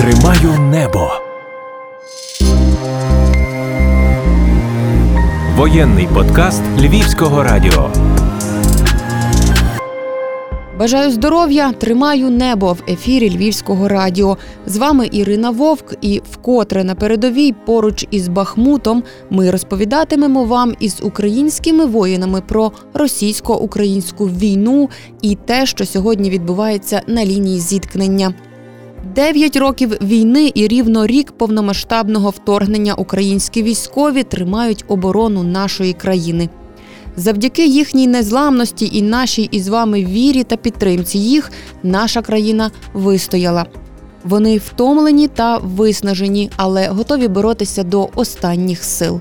Тримаю небо. Воєнний подкаст Львівського радіо. Бажаю здоров'я, тримаю небо в ефірі Львівського радіо. З вами Ірина Вовк, і вкотре на передовій поруч із Бахмутом ми розповідатимемо вам із українськими воїнами про російсько-українську війну і те, що сьогодні відбувається на лінії зіткнення. Дев'ять років війни і рівно рік повномасштабного вторгнення українські військові тримають оборону нашої країни. Завдяки їхній незламності і нашій із вами вірі та підтримці їх наша країна вистояла. Вони втомлені та виснажені, але готові боротися до останніх сил.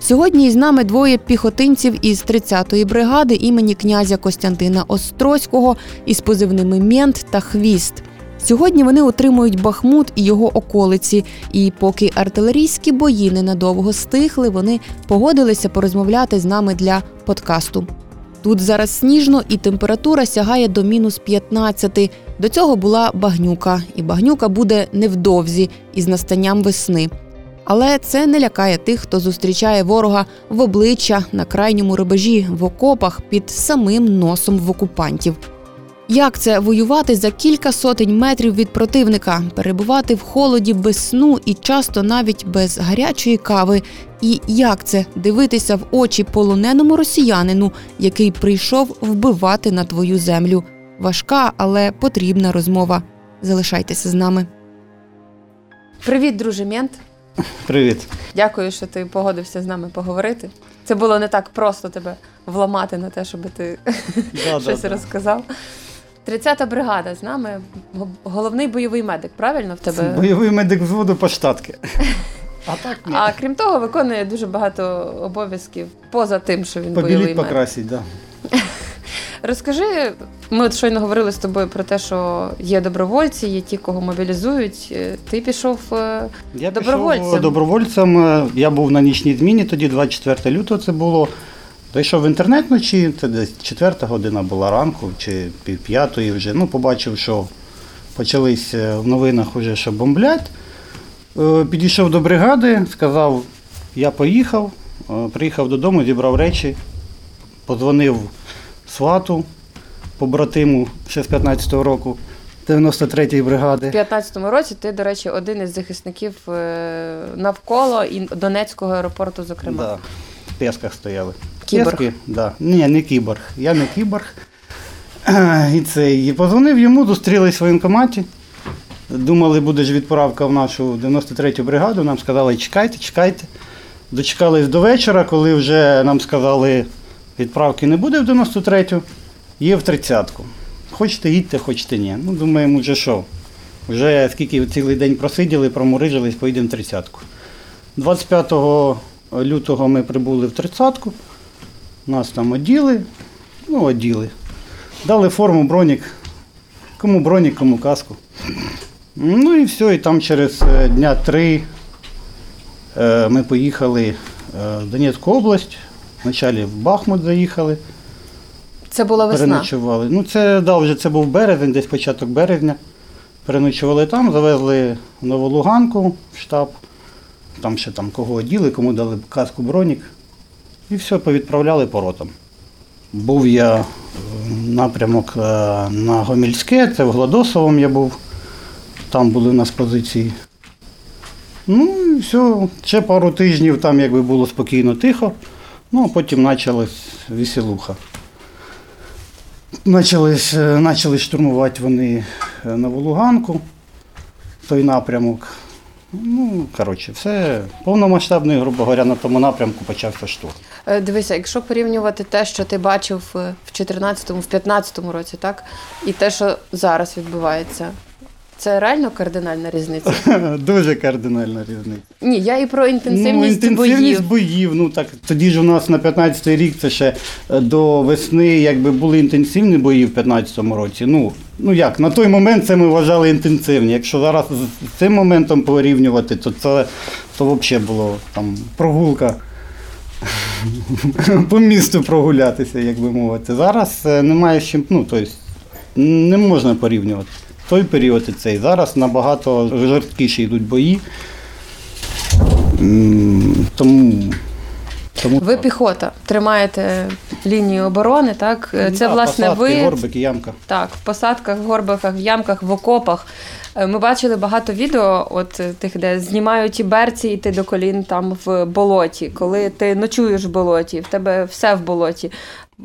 Сьогодні із нами двоє піхотинців із 30-ї бригади імені князя Костянтина Острозького із позивними Мент та Хвіст. Сьогодні вони отримують Бахмут і його околиці. І поки артилерійські бої ненадовго стихли, вони погодилися порозмовляти з нами для подкасту. Тут зараз сніжно і температура сягає до мінус 15. До цього була багнюка, і багнюка буде невдовзі із настанням весни. Але це не лякає тих, хто зустрічає ворога в обличчя на крайньому рубежі в окопах під самим носом в окупантів. Як це воювати за кілька сотень метрів від противника, перебувати в холоді без сну і часто навіть без гарячої кави? І як це дивитися в очі полоненому росіянину, який прийшов вбивати на твою землю? Важка, але потрібна розмова. Залишайтеся з нами. Привіт, друже Мент. Привіт. Дякую, що ти погодився з нами поговорити. Це було не так просто тебе вламати на те, щоб ти Да, щось да, да. розказав. 30-та бригада з нами. Головний бойовий медик, правильно в тебе? Бойовий медик взводу поштатки. А так ні. А крім того, виконує дуже багато обов'язків поза тим, що він бойовий Побіліть, медик. покрасить, да. Розкажи, ми от щойно говорили з тобою про те, що є добровольці, є ті, кого мобілізують. Е, Ти пішов е, Я Добровольцем. пішов добровольцем. е, Я був на нічній зміні, тоді 24 лютого це було. Зайшов в інтернет вночі, це десь четверта година була ранку чи пів п'ятої вже. Ну, побачив, що почались е, в новинах уже, що бомблять. Е, Підійшов до бригади, сказав, я поїхав, Е, приїхав додому, зібрав речі, подзвонив свату, побратиму ще з 15-го року 93-ї бригади. в 15-му році. Ти, до речі, один із захисників навколо і Донецького аеропорту, зокрема. Да. В песках стояли. Кіборг. Да. Ні, не кіборг. Я не кіборг. І це, і позвонив йому, зустрілись в воєнкоматі. Думали, буде ж відправка в нашу 93-ю бригаду. Нам сказали, чекайте, чекайте. Дочекались до вечора, коли вже нам сказали, відправки не буде в 93-ю, є в 30-ку. Хочете їдьте, хочете ні. Ну, думаємо, вже що? Вже скільки цілий день просиділи, проморижились, поїдемо в 30-ку. 25 лютого ми прибули в 30-ку. Нас там оділи, ну, оділи. Дали форму, бронік. Кому бронік, кому каску. Ну і все, і там через е, дня три е, ми поїхали е, в Донецьку область. Вначалі в Бахмут заїхали, Це була весна. переночували. Ну, це да, вже це був березень, десь початок березня. Переночували там, завезли в Нову Луганку в штаб. Там ще там кого оділи, кому дали каску бронік. І все, повідправляли по ротам. Був я е, напрямок е, на Гомільське, це в Гладосовому я був. Там були у нас позиції. Ну і все, ще пару тижнів там якби було спокійно, тихо. Ну, а потім почалась веселуха. Е, почали штурмувати вони е, Нову Луганку, той напрямок. Ну, коротше, все повномасштабний, грубо говоря, на тому напрямку почався штурм. Е, Дивися, якщо порівнювати те, що ти бачив е, в 14-му, в 15-му році, так, і те, що зараз відбувається, це реально кардинальна різниця. Дуже кардинальна різниця. Ні, я і про інтенсивність, ну, інтенсивність боїв. боїв. Ну так тоді ж у нас на 15-й рік це ще е, до весни, якби були інтенсивні бої в 15-му році. Ну, ну як, на той момент це ми вважали інтенсивні. Якщо зараз з цим моментом порівнювати, то це то взагалі було там прогулка. По місту прогулятися, як би мовити. Зараз е, немає з чим, ну, тобто, не можна порівнювати. Той період і цей. Зараз набагато жорсткіші йдуть бої. Тому, тому Ви так. піхота, тримаєте лінію оборони, так? Це Да, власне посадки, ви горбики, ямка. так, в посадках, в горбиках, в ямках, в окопах. Е, Ми бачили багато відео, от е, тих, де знімають і берці, і ти до колін там в болоті. Коли ти ночуєш в болоті, в тебе все в болоті.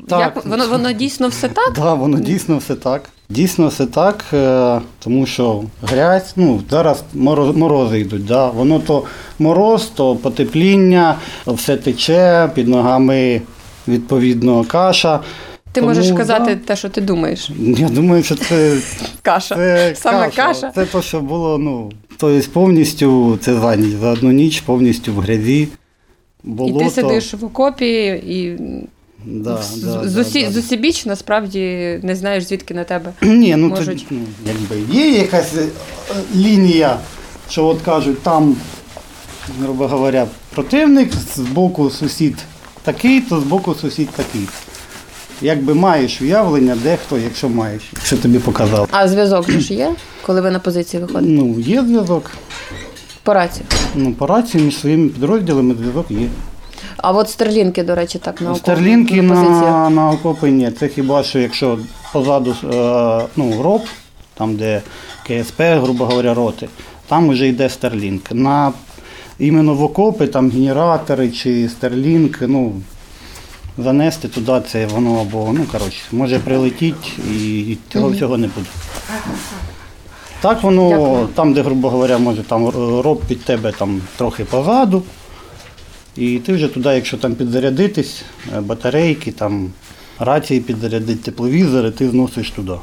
Так. Як воно воно дійсно все так? Так, да, воно дійсно все так. Дійсно все так, е, тому що грязь, ну зараз мороз, морози йдуть. Да. Воно то мороз, то потепління, все тече, під ногами відповідно каша. Ти Тому, можеш казати да, те, що ти думаєш. Я думаю, що це, Каша. це Саме каша. каша. Це те, що було, ну, тобто повністю це за ніч, за одну ніч повністю в грязі. І Болото. ти сидиш в окопі і Да, з, да, з, да, усі, да. з усібіч насправді не знаєш, звідки на тебе. Ні, ну можуть. тоді, ну, якби є якась е, лінія, що от кажуть, там, грубо говоря, противник, з боку сусід такий, то з боку сусід такий. Якби маєш уявлення, де хто, якщо маєш, якщо тобі показав. А зв'язок же ж є, коли ви на позиції виходите? Ну, є зв'язок. По рації. Ну, по рації між своїми підрозділами зв'язок є. А от старлінки, до речі, так на окопах, Старлінки на на, на окопи ні. Це хіба що якщо позаду е, ну, роб, там де КСП, грубо говоря, роти, там вже йде Старлінк. На іменно в окопи, там генератори чи Старлінк, ну, занести туди це воно або, ну, коротше, може прилетіти і цього всього не буде. Так воно, Дякую. там, де, грубо говоря, може там е, роб під тебе там трохи позаду. І ти вже туди, якщо там підзарядитись, е, батарейки, там рації підзарядити, тепловізори, ти зносиш туди.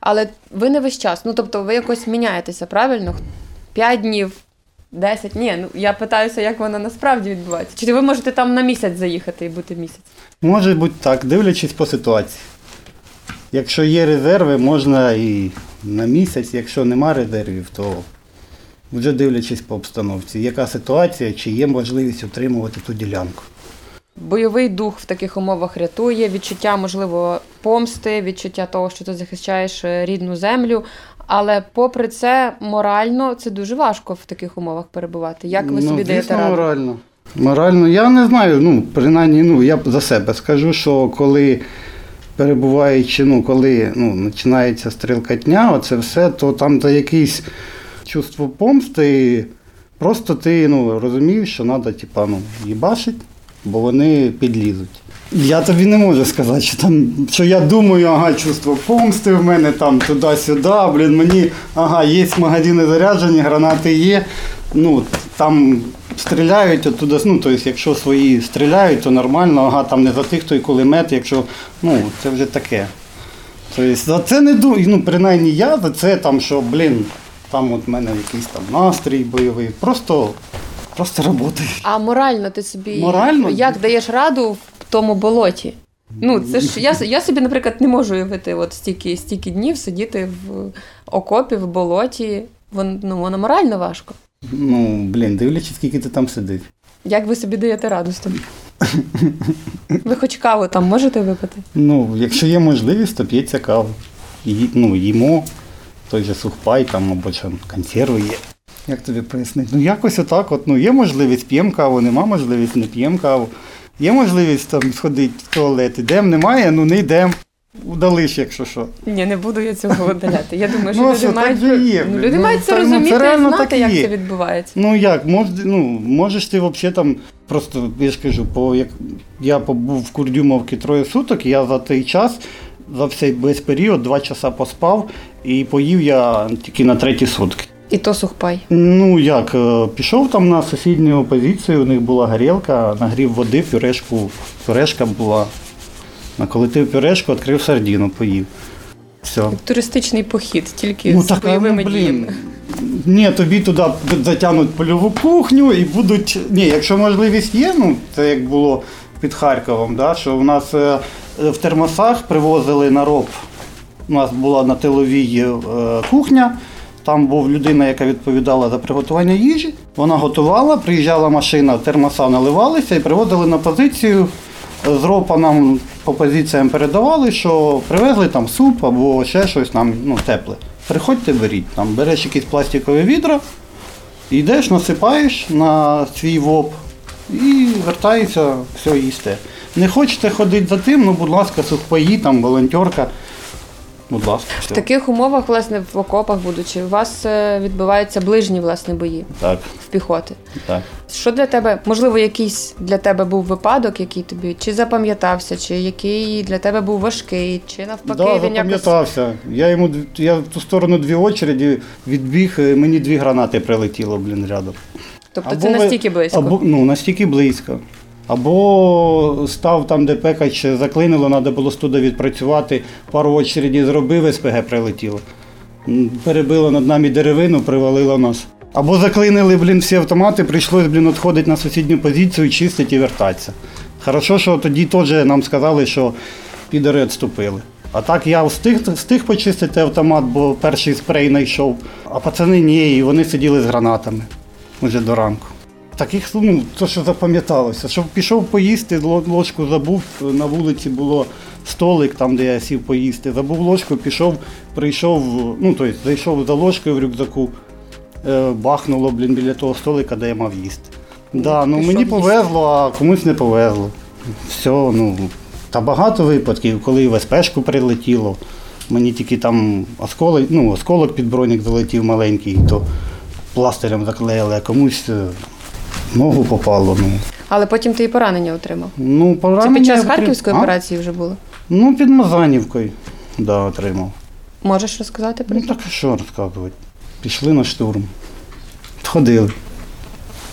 Але ви не весь час. Ну тобто ви якось міняєтеся, правильно? П'ять днів, десять. Ні, ну я питаюся, як воно насправді відбувається. Чи ви можете там на місяць заїхати і бути місяць? Може бути так, дивлячись по ситуації. Якщо є резерви, можна і на місяць, якщо нема резервів, то вже дивлячись по обстановці, яка ситуація, чи є можливість отримувати ту ділянку. Бойовий дух в таких умовах рятує, відчуття, можливо, помсти, відчуття того, що ти захищаєш е, рідну землю. Але попри це, морально це дуже важко в таких умовах перебувати. Як ви ну, собі даєте раду? морально. Морально, я не знаю, ну, принаймні, ну, я за себе скажу, що коли перебуваючи, ну, коли ну, починається стрілкатня, оце все, то там за якесь чувство помсти, просто ти ну, розумієш, що треба, типа, ну, їбашить, бо вони підлізуть. Я тобі не можу сказати, що там, що я думаю, ага, чувство помсти в мене там туди-сюди, блін, мені, ага, є магазини заряджені, гранати є. Ну, там стріляють оттуда, ну, тобто, якщо свої стріляють, то нормально, ага, там не за тих, той кулемет, якщо, ну, це вже таке. Тобто, за це не думаю, ну, принаймні я за це там, що, блін, там от в мене якийсь там настрій бойовий, просто, просто працюю. А морально ти собі Морально? як даєш раду в тому болоті? Ну, це ж я, я собі, наприклад, не можу уявити от стільки, стільки днів сидіти в окопі, в болоті. Вон, ну, воно морально важко. Ну, блін, дивлячись, скільки ти там сидиш. Як ви собі даєте раду з тим? Ви хоч каву там можете випити? Ну, якщо є можливість, то п'ється каву. Ї, ну, їмо той же сухпай там або що, консерви є. Як тобі пояснити? Ну якось отак, от, ну є можливість, п'ємо каву, нема можливість, не п'ємо каву. Є можливість там сходити в туалет, ідемо, немає, ну не йдемо. Удалиш, якщо що. Ні, не буду я цього видаляти. Я думаю, що Ну, люди що, мають, же є, ну, люди Ну, мають це так, ну, це розуміти і реально знати, так як є. це відбувається. Ну як, мож, ну, можеш ти взагалі там, просто я ж кажу, по, як, я побув в Курдюмовці троє суток, я за той час, за цей весь період, два часа поспав і поїв я тільки на треті сутки. І то сухпай. Ну як, е, пішов там на сусідню позицію, у них була горілка, нагрів води, пюрешку, пюрешка була. Наколотив пюрешку, відкрив сардіну, поїв. Все. Туристичний похід, тільки Ну з так, бойовими ну, діями. Ні, тобі туди затягнуть польову кухню і будуть. Ні, якщо можливість є, ну це як було під Харковом, да, що у нас е, в термосах привозили на роб. У нас була на тиловій е, кухня. Там був людина, яка відповідала за приготування їжі. Вона готувала, приїжджала машина, термоса наливалися і привозили на позицію. З ропа нам по позиціям передавали, що привезли там суп або ще щось нам ну, тепле. Приходьте, беріть. Там береш якісь пластикові відра, йдеш, насипаєш на свій воп і вертаєшся, все їсте. Не хочете ходити за тим, ну, будь ласка, сухпаї, там, волонтерка. Будь ласка, В все. таких умовах, власне, в окопах будучи, у вас е, відбуваються ближні власне бої Так, в піхоти. так. Що для тебе, можливо, якийсь для тебе був випадок, який тобі чи запам'ятався, чи який для тебе був важкий, чи навпаки Да, він якось запам'ятався. Я йому дв- я в ту сторону дві очереді відбіг, е, мені дві гранати прилетіло, блін, рядом. Тобто Або це ви- настільки близько. Або, ну, настільки близько. Або став там, де пекач заклинило, треба було студи відпрацювати, пару очереді зробив, СПГ прилетіло. Перебило над нами деревину, привалило нас. Або заклинили, блін, всі автомати, прийшлось, блін, відходити на сусідню позицію, чистити і вертатися. Хорошо, що тоді теж нам сказали, що підори відступили. А так я встиг, встиг почистити автомат, бо перший спрей знайшов. А пацани ні, і вони сиділи з гранатами вже до ранку. Таких, ну, то, що запам'яталося, що пішов поїсти, ложку забув, на вулиці було столик, там, де я сів поїсти. Забув ложку, пішов, прийшов, ну, тобто, зайшов за ложкою в рюкзаку, е, бахнуло, блін, біля того столика, де я мав їсти. Да, ну, мені їсти. повезло, а комусь не повезло. Все, ну, та багато випадків, коли в СПшку прилетіло. Мені тільки там осколок, ну, осколок під бронік залетів маленький, то пластирем заклеїли, а комусь е, ногу попало. Ну, Але потім ти і поранення отримав. ну Це під час я отримав. харківської А? операції вже було. Ну, під Мазанівкою, да, отримав. Можеш розказати про Ну це? так а що розказувати? Пішли на штурм. Ходили.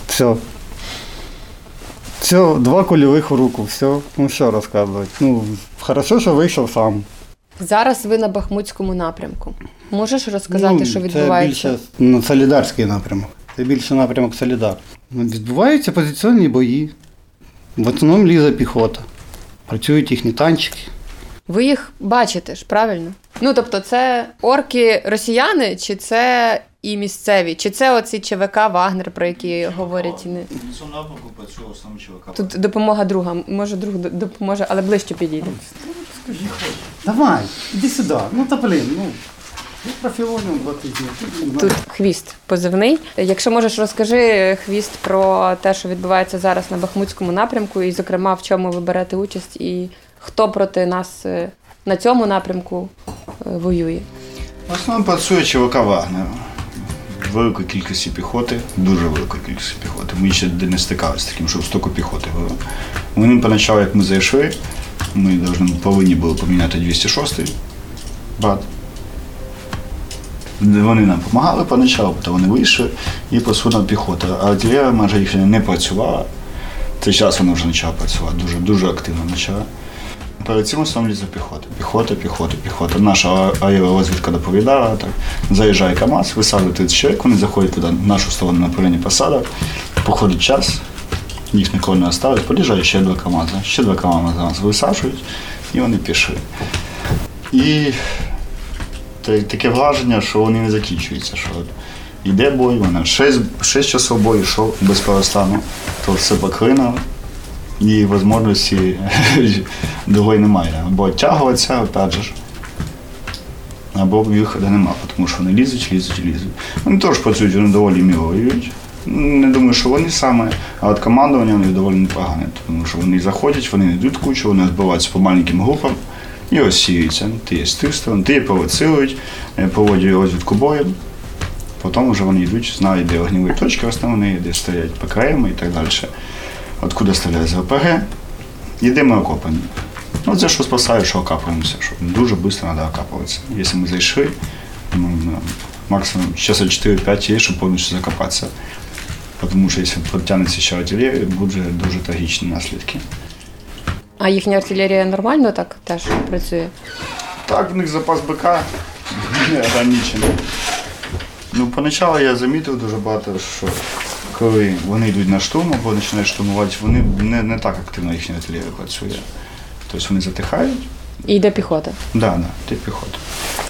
Все. Все, два кульових у руку, все. Ну що розказувати. Ну, хорошо, що вийшов сам. Зараз ви на Бахмутському напрямку. Можеш розказати, Ну, що відбувається? Це більше ну, солідарський напрямок. Це більше напрямок Солідар. Відбуваються позиційні бої. В основному лізе піхота. Працюють їхні танчики. Ви їх бачите ж, правильно? Ну тобто, це орки росіяни, чи це і місцеві, чи це оці ЧВК Вагнер, про які говорять і не тут допомога друга. Може, друг допоможе, але ближче підійде. Давай, іди сюди. Ну та блін, ну. Я профілонів два тижні. Тут хвіст позивний. Якщо можеш, розкажи хвіст про те, що відбувається зараз на Бахмутському напрямку, і, зокрема, в чому ви берете участь, і хто проти нас е, на цьому напрямку е, воює. В основному працює ЧВК Вагнер. Велика кількість піхоти, дуже велика кількість піхоти. Ми ще не стикалися з таким, щоб стільки піхоти було. Вони поначалу, як ми зайшли, ми повинні були поміняти 206-й бат. Вони нам допомагали поначалу, потім вони вийшли і посунула піхота. А артилерія майже їх не працювала. Цей час вона вже почала працювати, дуже, дуже активно почала. Перед цим лізе піхота. Піхота, піхота, піхота. Наша аеророзвідка доповідала, так. Заїжджає КАМАЗ, висаджує 30 чоловік, вони заходять туди, в нашу сторону на полені посадок, походить час, їх ніколи не оставить, під'їжджає ще два КАМАЗи, ще два КАМАЗи нас висаджують, і вони пішли. І таке враження, що вони не закінчуються. Що йде бой, вона 6, 6 часов бою йшов без перестану, то все поклинуло і можливості другої немає. Або оттягуватися, опять же. Або виходу нема, тому що вони лізуть, лізуть, лізуть. Вони теж працюють, вони доволі міло. Не думаю, що вони саме, а командування у них доволі непогане, тому що вони заходять, вони йдуть кучу, вони збиваються по маленьким групам і розсіюються. Ти є з тих сторон, ти провоцирують, е, проводять розвідку бою. Потім вже вони йдуть, знають, де огніві точки основні, де стоять ПКМ і так далі. Откуда стріляє з РПГ, йдемо окопані. Ну, це що спасає, що окапуємося, що дуже швидко треба окапуватися. Якщо ми зайшли, ну, ну, максимум часа 4-5 є, щоб повністю закопатися. Тому що якщо підтягнеться ще артилерія, буде дуже трагічні наслідки. А їхня артилерія нормально так теж працює? Так, в них запас БК ограничений. Ну, поначалу я замітив дуже багато, що коли вони йдуть на штурм або починають штурмувати, вони не, не так активно їхня артилерія працює. Тобто вони затихають, І йде піхота. да, да, йде піхота.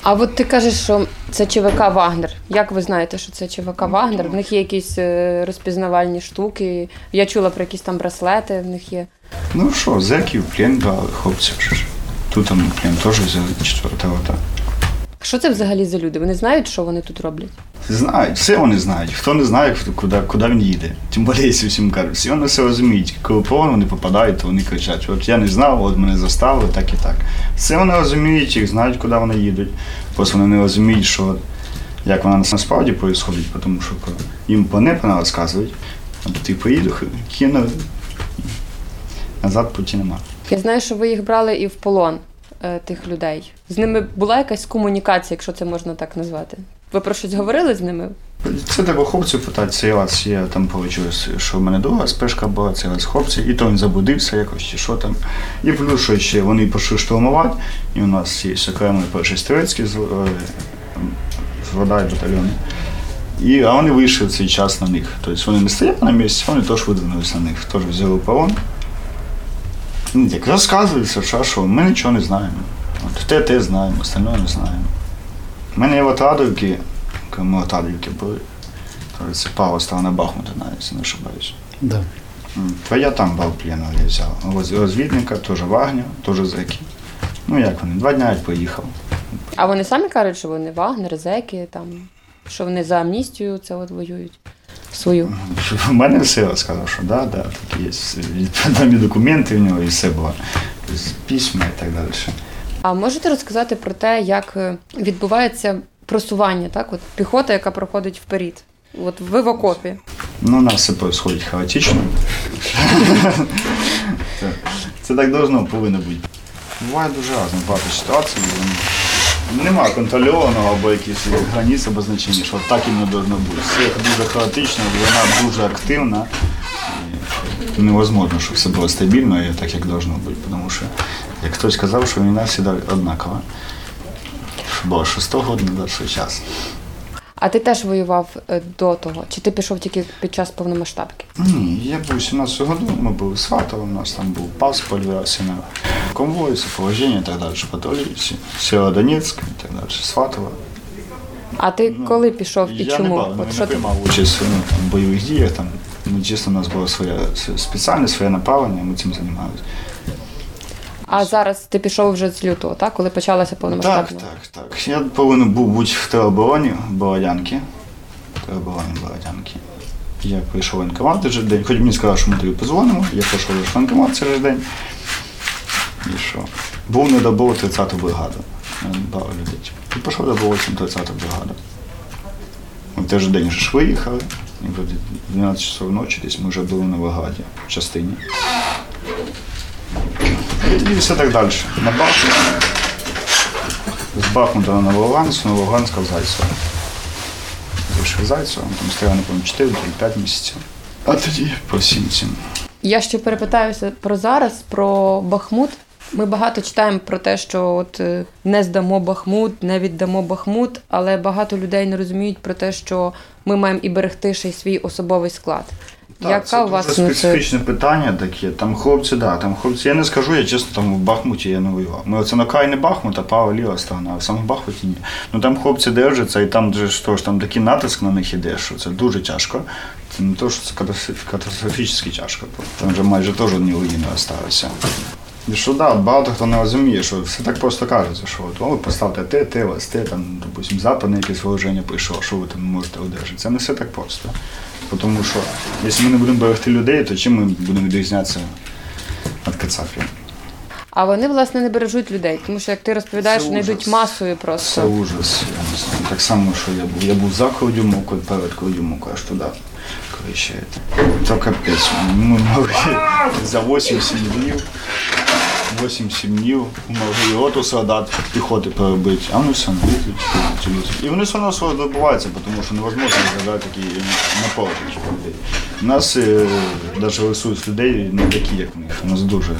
А от ти кажеш, що це ЧВК Вагнер. Як ви знаєте, що це ЧВК Вагнер? В них є якісь е, розпізнавальні штуки. Я чула про якісь там браслети, в них є. Ну що, зеків, плен дали, хлопців. Тут там плен теж взяли четвертого рота. Що це взагалі за люди? Вони знають, що вони тут роблять? Знають, все вони знають. Хто не знає, хто- куди, куди він їде. Тим більше, якщо всім кажуть, всі вони все розуміють. Коли полон вони попадають, то вони кричать: от я не знав, от мене заставили, так і так. Все вони розуміють, їх знають, куди вони їдуть. Просто вони не розуміють, що як вона насправді відбувається, тому що їм по непона розказують, от ти поїду, кину, назад путі нема. Я знаю, що ви їх брали і в полон тих людей. З ними була якась комунікація, якщо це можна так назвати. Ви про щось говорили з ними? Це треба хлопців питати, цей раз я там вийшло, що в мене друга спешка була, цей раз хлопці, і то він забудився якось, чи що там. І плюс, що ще вони пішли штурмувати, і у нас є окремий перший стрілецький е, вода і батальйону. І, а вони вийшли в цей час на них. Тобто вони не стояли на місці, вони теж видвинулися на них, теж взяли полон. Ну, Як розказується, що, що ми нічого не знаємо. От те, те знаємо, остальное не знаємо. У мене є от Радовки, коли ми от Радовки були, то це Павло став на Бахмута навіть, якщо не ошибаюсь. Да. То я там був пленного, я взяв. Роз- Розвідника, теж Вагнер, теж зеки. Ну як вони, два дня як поїхав. А вони самі кажуть, що вони Вагнер, зеки, там, що вони за амністію це от воюють свою. У мене все розказав, що да, да, так є. Відповідні документи в нього і все було. Письма і так далі. А можете розказати про те, як е, відбувається просування, так? От піхота, яка проходить вперед. От ви в окопі. Ну, у нас все происходит хаотично. Це- так должно повинно бути. Буває дуже різно, багато ситуацій. Нема контрольованого або якісь границь обозначення, що так і не должно бути. Все дуже хаотично, вона дуже активна. І невозможно, щоб все було стабільно і так, як должно бути. Тому що, як хтось сказав, що війна завжди однакова. Що було 6 року на дальший час. А ти теж воював е, до того? Чи ти пішов тільки під час повномасштабки? Ні, я був 17 году, ми були в Сватово, у нас там був пас полювався на конвої, сопровождення і так далі, патрулі, Сєвєродонецьк і так далі, Сватово. А ти коли пішов і Ну, я чому? не, От не ти? приймав участь ну, там, в бойових діях, там, ну, чесно, у нас було своє спеціальне, своє направлення, ми цим займалися. А зараз ти пішов вже з лютого, так? Коли почалася повномасштабна? так, так. так. Я повинен був бути в теробороні Бородянки. В теробороні Бородянки. Я прийшов в воєнкомат той день, хоч мені сказали, що ми тобі позвонимо, я пішов в воєнкомат цей день. І що? Був недобор 30-ту бригаду. Мене Багато людей. І пішов добровольцем 30-ту бригаду. Ми в день ж виїхали. І вроді 12 часов ночі десь ми вже були на бригаді в частині. І все так далі. На Бахмут. З Бахмута на Новоганськ, Новоганська в Зайцево. Вийшов в Зайцево, там стояв, не пам'ятаю, 4-5 місяців. А тоді по всім цим. Я ще перепитаюся про зараз, про Бахмут. Ми багато читаємо про те, що от е, не здамо Бахмут, не віддамо Бахмут, але багато людей не розуміють про те, що ми маємо і берегти ще й свій особовий склад. Яка це у вас дуже ну, це специфічне питання таке. Там хлопці, да, там хлопці. Я не скажу, я чесно, там в Бахмуті я не воював. Ми оце на крайне Бахмут, а права ліва сторона, а в самому Бахмуті ні. Ну там хлопці держаться, і там же ж ж там такий натиск на них іде, що це дуже тяжко. Це не то, що це катастрофічно тяжко. Там вже майже теж одні руїни залишилися. І що да, багато хто не розуміє, що все так просто кажеться, що от, о, ви поставте те, те, вас те, там, допустим, западне якесь виложення прийшло, що ви там можете одержати. Це не все так просто. Тому що, якщо ми не будемо берегти людей, то чим ми будемо відрізнятися від кацапів? а вони власне не бережуть людей, тому що як ти розповідаєш, Це вони ужас. йдуть масою Це ужас. Я не знаю. Так само, що я був. Я був за Кладюмовку, перед Кладюмовкою, аж туди. Коли ще. То капець. Ми могли за 8-7 днів. 8-7 днів могли роту солдат піхоти перебити, а вони все йдуть. І вони все одно свого добиваються, тому що невозможно згадати такі таких людей. У нас навіть ресурс людей не такі, як в них. У нас дуже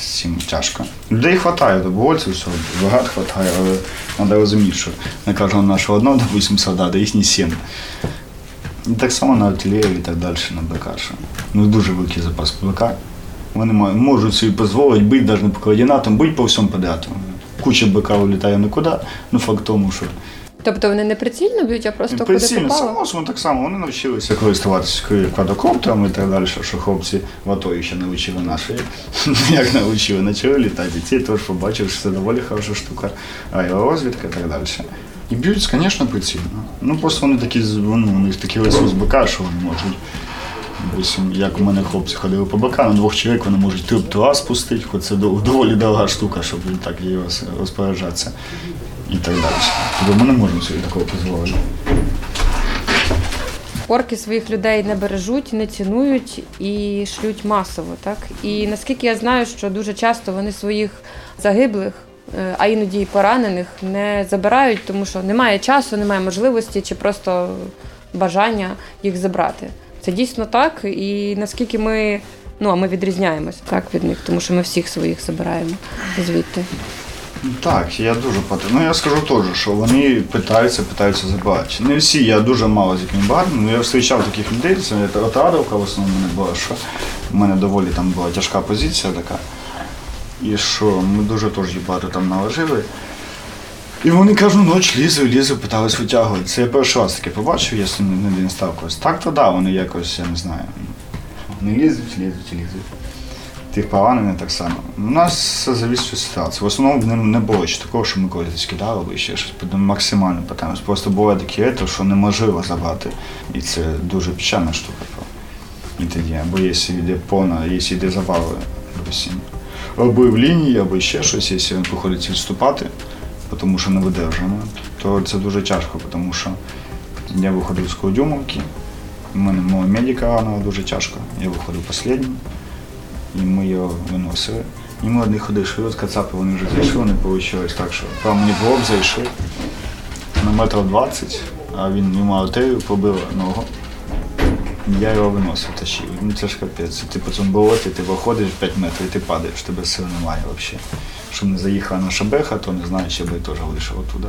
з тяжко. Людей вистачає, добровольців, все, багато вистачає, але треба розуміти, що на кожного нашого одного, допустим, солдата, їхні сім. І так само на артилерії і так далі, на БК. Ну, дуже великий запас БК. Вони можуть собі дозволити бити навіть не по координатам, бити по всьому подряд. Куча БК улітає нікуди, ну факт тому, що Тобто вони не прицільно б'ють, а просто куди Прицільно, попало? само так само. Вони навчилися користуватися квадрокоптерами і так далі, що, хлопці в АТО ще навчили наші. Як навчили, почали літати. І ті теж побачив, що це доволі хороша штука. Аеророзвідка і так далі. І б'ють, звісно, прицільно. Ну просто вони такі, ну, у них такий ресурс БК, що вони можуть. Як у мене хлопці ходили по БК, на двох чоловік вони можуть три птуа спустити, хоч це дов- доволі дорога штука, щоб так її розпоряджатися. І так далі. Тобто ми не можемо собі такого дозволити. Орки своїх людей не бережуть, не цінують і шлють масово. Так і наскільки я знаю, що дуже часто вони своїх загиблих, е, а іноді й поранених не забирають, тому що немає часу, немає можливості чи просто бажання їх забрати. Це дійсно так. І наскільки ми. Ну, а ми відрізняємося так від них, тому що ми всіх своїх забираємо звідти. Так, я дуже проти. Ну я скажу теж, що вони питаються, питаються забирати. Не всі, я дуже мало з якими багато, ну я зустрічав таких людей, це от Радовка в основному мене була, що в мене доволі там була тяжка позиція така. І що ми дуже теж багато там наложили. І вони кожну ніч лізли, лізли, питались витягувати. Це я перший раз таке побачив, я з ним не ставкався. Так то да, вони якось, я не знаю. Вони лізуть, лізуть, лізуть. Тих поранених так само. У нас від ситуації. В основному не, не було ще такого, що ми когось кидали або ще щось. Максимально питаємось. Просто буває такі ето, що неможливо забрати. І це дуже печальна штука. І тоді, або якщо йде пона, якщо йде допустим, або в лінії, або ще щось, якщо він приходить відступати, тому що не видержано, то це дуже тяжко, тому що я виходив з Кодюмовки, у мене мого медика ранило дуже тяжко. Я виходив останнім і ми його виносили. І ми одні ходили швидко, кацапи вони вже зайшли, не вийшло так, що прямо мені в лоб зайшли на метр 20, а він йому артерію побив ногу. Я його виносив, тащив. Ну це ж капець. Ти по цьому болоті, ти виходиш 5 метрів і ти падаєш, тебе сил немає взагалі. Щоб не заїхала наша беха, то не знаю, чи би теж вийшов оттуда.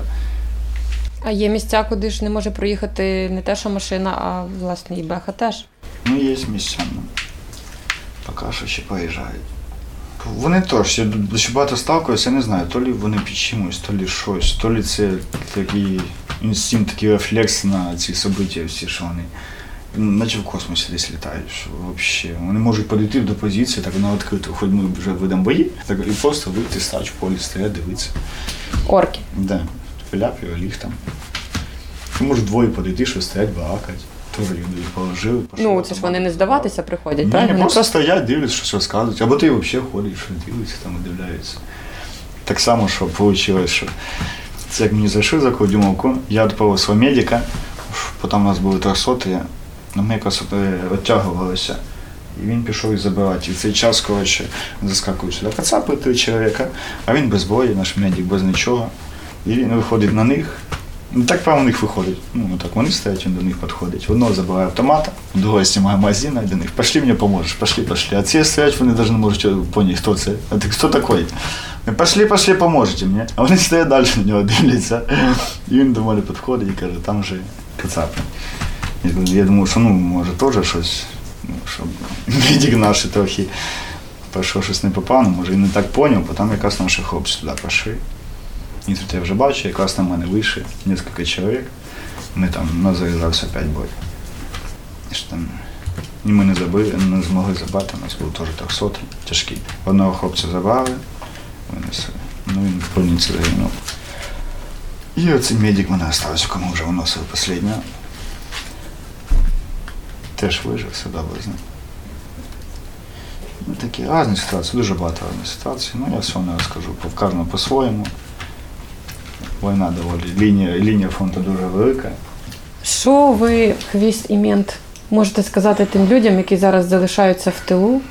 А є місця, куди ж не може проїхати не те, що машина, а власне і беха теж. Ну, є місця. ну. Поки що ще поїжджають. Вони теж, я дуже багато сталкуюся, я не знаю, то лі вони під чимось, то лі щось, то лі це такий інстинкт, такий рефлекс на ці события всі, що вони наче в космосі десь. Що вообще. Вони можуть підійти до позиції, так на відкриту, хоч ми вже ведемо бої, так і просто вийти, стати в полі, стояти, дивитися. Орки. Да. Філяп його ліг там. І може двоє підійти, що стоять, балакать. Теж люди положили. пошли Ну, це ж вони не здаватися приходять, ні, так? ні, Вони просто стоять, дивляться, щось розказують. Або ти взагалі ходиш, що дивишся, там і дивляються. Так само, що вийшло, що це як мені зайшли за Кодюмовку, я відправив свого медика, потім у нас були трьохсоти, ну, ми якось е, відтягувалися. І він пішов їх забирати. І в цей час, коротше, заскакують сюди кацапи три чоловіка, а він без бою, наш медик без нічого. І він виходить на них. Ну, так прямо у них виходить. Ну, так вони стоять, він до них підходить. Одного забирає автомата, другого знімає магазин, до них. Пошли мені поможеш, пошли, пошли. А ці стоять, вони навіть не можуть поняти, хто це. А ти хто такий? Пошли, пошли, поможете мені. А вони стоять далі на нього дивляться. І він до мене підходить і каже, там же кацапи. Я, думав, що ну, може теж щось, ну, щоб медик наш трохи пішов щось не попав, ну, може він не так поняв, потім якраз наші хлопці туди пішли. І тут я вже бачу, якраз на мене вийшли кілька чоловік. Ми там у нас зав'язався 5 бой. І там, і ми не забили, не змогли забрати, у нас був теж 300 тяжкий. Одного хлопця забрали, винесли. Ну він в больниці загинув. І оцей медик мене залишився, кому вже виносив останнього. Теж вижив, все добре з ним. Ну, такі різні ситуації, дуже багато різних ситуацій. Ну, я все не розкажу, кожному по-своєму. Війна доволі, лінія, лінія фронту дуже велика. Що ви, хвіст і мент, можете сказати тим людям, які зараз залишаються в тилу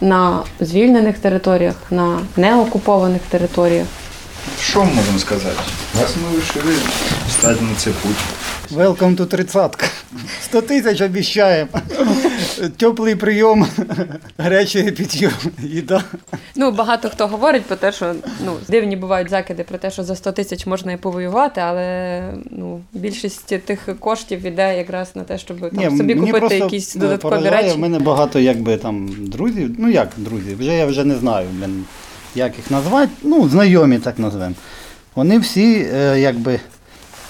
на звільнених територіях, на неокупованих територіях? Що ми можемо сказати? Раз ми вирішили стати на цей путь. Welcome to тридцатка. 100 тисяч обіцяємо. Теплий прийом, гаряче питье, їда. Ну, багато хто говорить про те, що ну, дивні бувають закиди про те, що за 100 тисяч можна і повоювати, але ну, більшість тих коштів іде якраз на те, щоб там, собі мені купити просто якісь додаткові поражає, речі. В мене багато якби там друзів. Ну як друзі, вже я вже не знаю, як їх назвати. Ну, знайомі, так назвемо. Вони всі е, якби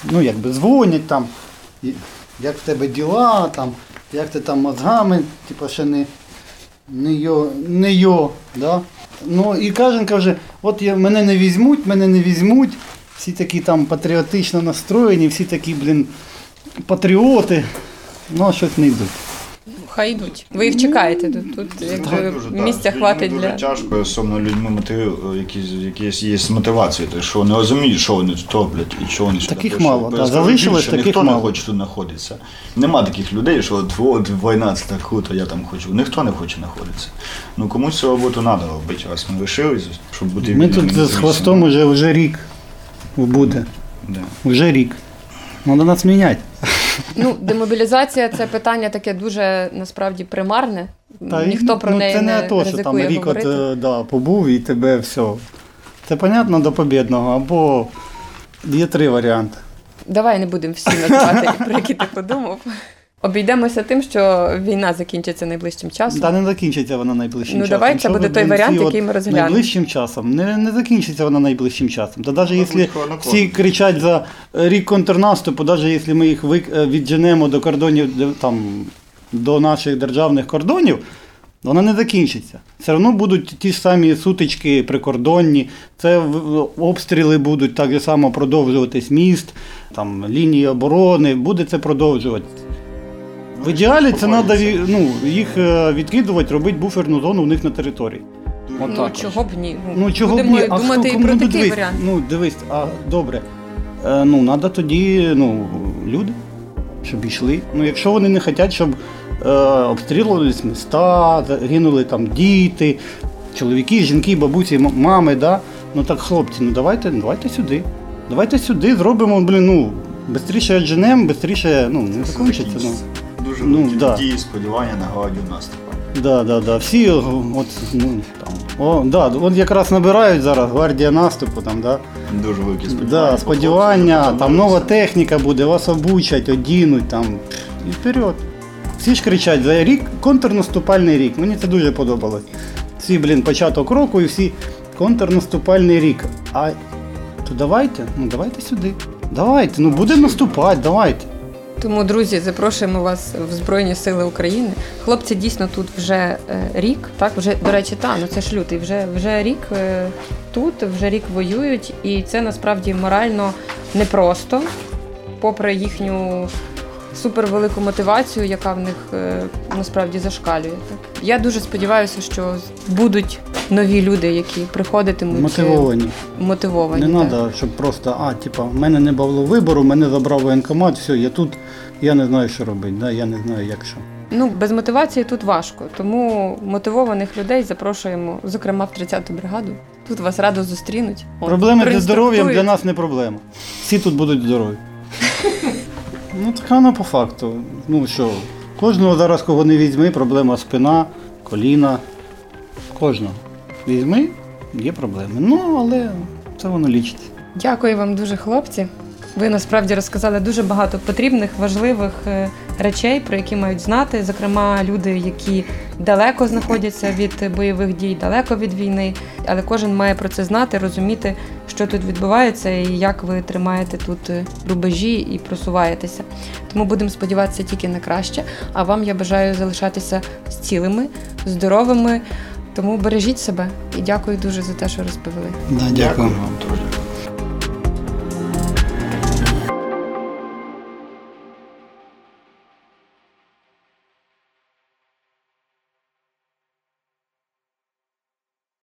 ну, якби дзвонять там, як в тебе діла, там, як ти там мозгами, типу, ще не, не йо, не йо, да? Ну і кожен каже, от я, мене не візьмуть, мене не візьмуть. Всі такі там патріотично настроєні, всі такі, блін, патріоти, ну а щось не йдуть. Хай йдуть. Ви їх чекаєте тут. Тут якби Дуже, місця так. хватить Людьми для. Дуже тяжко, особливо людьми мотив, якісь, якісь є мотивації, то що не розуміють, що вони тут роблять і що вони сюди Таких мало, да, залишилось таких ніхто мало. не хоче тут знаходитися. Нема таких людей, що от, от війна це так круто, я там хочу. Ніхто не хоче знаходитися. Ну комусь цю роботу треба робити, раз ми вирішили, щоб бути Ми тут з хвостом уже, вже рік буде. Да. Вже рік. Треба нас міняти. Ну, демобілізація це питання таке дуже насправді примарне. Та, Ніхто про ну, неї це не, не то, що там рік от, говорити. е, да, побув і тебе все. Це понятно до побідного, або є три варіанти. Давай не будемо всі називати, про які ти подумав. Обійдемося тим, що війна закінчиться найближчим часом. Та не закінчиться вона найближчим Ну, часом. давай це буде той варіант, який ми розглянемо. Найближчим часом. Не, не закінчиться вона найближчим часом. Та навіть якщо всі кричать за рік контрнаступу, навіть якщо ми їх е, відженемо до кордонів там, до наших державних кордонів, вона не закінчиться. Все одно будуть ті ж самі сутички прикордонні, це в- обстріли будуть так само продовжуватись міст, там, лінії оборони, буде це продовжуватись. В ідеалі це треба ну, їх е, відкидувати, робити буферну зону у них на території. ну, Отак. чого б ні? Ну чого Будемо б ні? А думати хто, і про ну, такий дивись, варіант. Ну, дивись, а добре. Е, ну, треба тоді, ну, люди, щоб йшли. Ну, якщо вони не хочуть, щоб е, обстрілювались міста, гинули там діти, чоловіки, жінки, бабусі, м- мами, да? ну так, хлопці, ну давайте, давайте сюди. Давайте сюди зробимо, блін, ну, швидше відженемо, швидше, ну, не закінчиться. Ну. Дуже Ну, великі да. надії, сподівання на гладю наступу. Да, да, да. Всі от, ну, там, о, да, от якраз набирають зараз гвардія наступу, там, да. Дуже великі сподівання. Да, сподівання, там нова техніка буде, вас обучать, одінуть там. І вперед. Всі ж кричать за рік, контрнаступальний рік. Мені це дуже подобалось. Всі, блін, початок року і всі контрнаступальний рік. А то давайте, ну давайте сюди. Давайте, ну будемо наступати, давайте. Тому, друзі, запрошуємо вас в Збройні Сили України. Хлопці дійсно тут вже е, рік. Так, вже до речі, та ну це ж лютий. Вже вже рік е, тут, вже рік воюють, і це насправді морально непросто, попри їхню супервелику мотивацію, яка в них е, насправді зашкалює. Так я дуже сподіваюся, що будуть нові люди, які приходитимуть е, Мотивовані. мотивовані. Не так. треба, щоб просто, а, типа, в мене не було вибору, мене забрав воєнкомат, все, я тут, я не знаю, що робити, да, я не знаю, як що. Ну, без мотивації тут важко, тому мотивованих людей запрошуємо, зокрема в 30-ту бригаду. Тут вас радо зустрінуть. Проблеми зі здоров'ям для нас не проблема. Всі тут будуть здорові. ну, так воно по факту. Ну що, кожного зараз, кого не візьми, проблема спина, коліна. Кожного. Візьми, є проблеми. Ну, але це воно лічить. Дякую вам дуже, хлопці. Ви насправді розказали дуже багато потрібних, важливих е, речей, про які мають знати. Зокрема, люди, які далеко знаходяться від бойових дій, далеко від війни. Але кожен має про це знати, розуміти, що тут відбувається і як ви тримаєте тут е, рубежі і просуваєтеся. Тому будемо сподіватися тільки на краще. А вам я бажаю залишатися цілими, здоровими. Тому бережіть себе і дякую дуже за те, що розповіли. Да, Дякую вам дуже.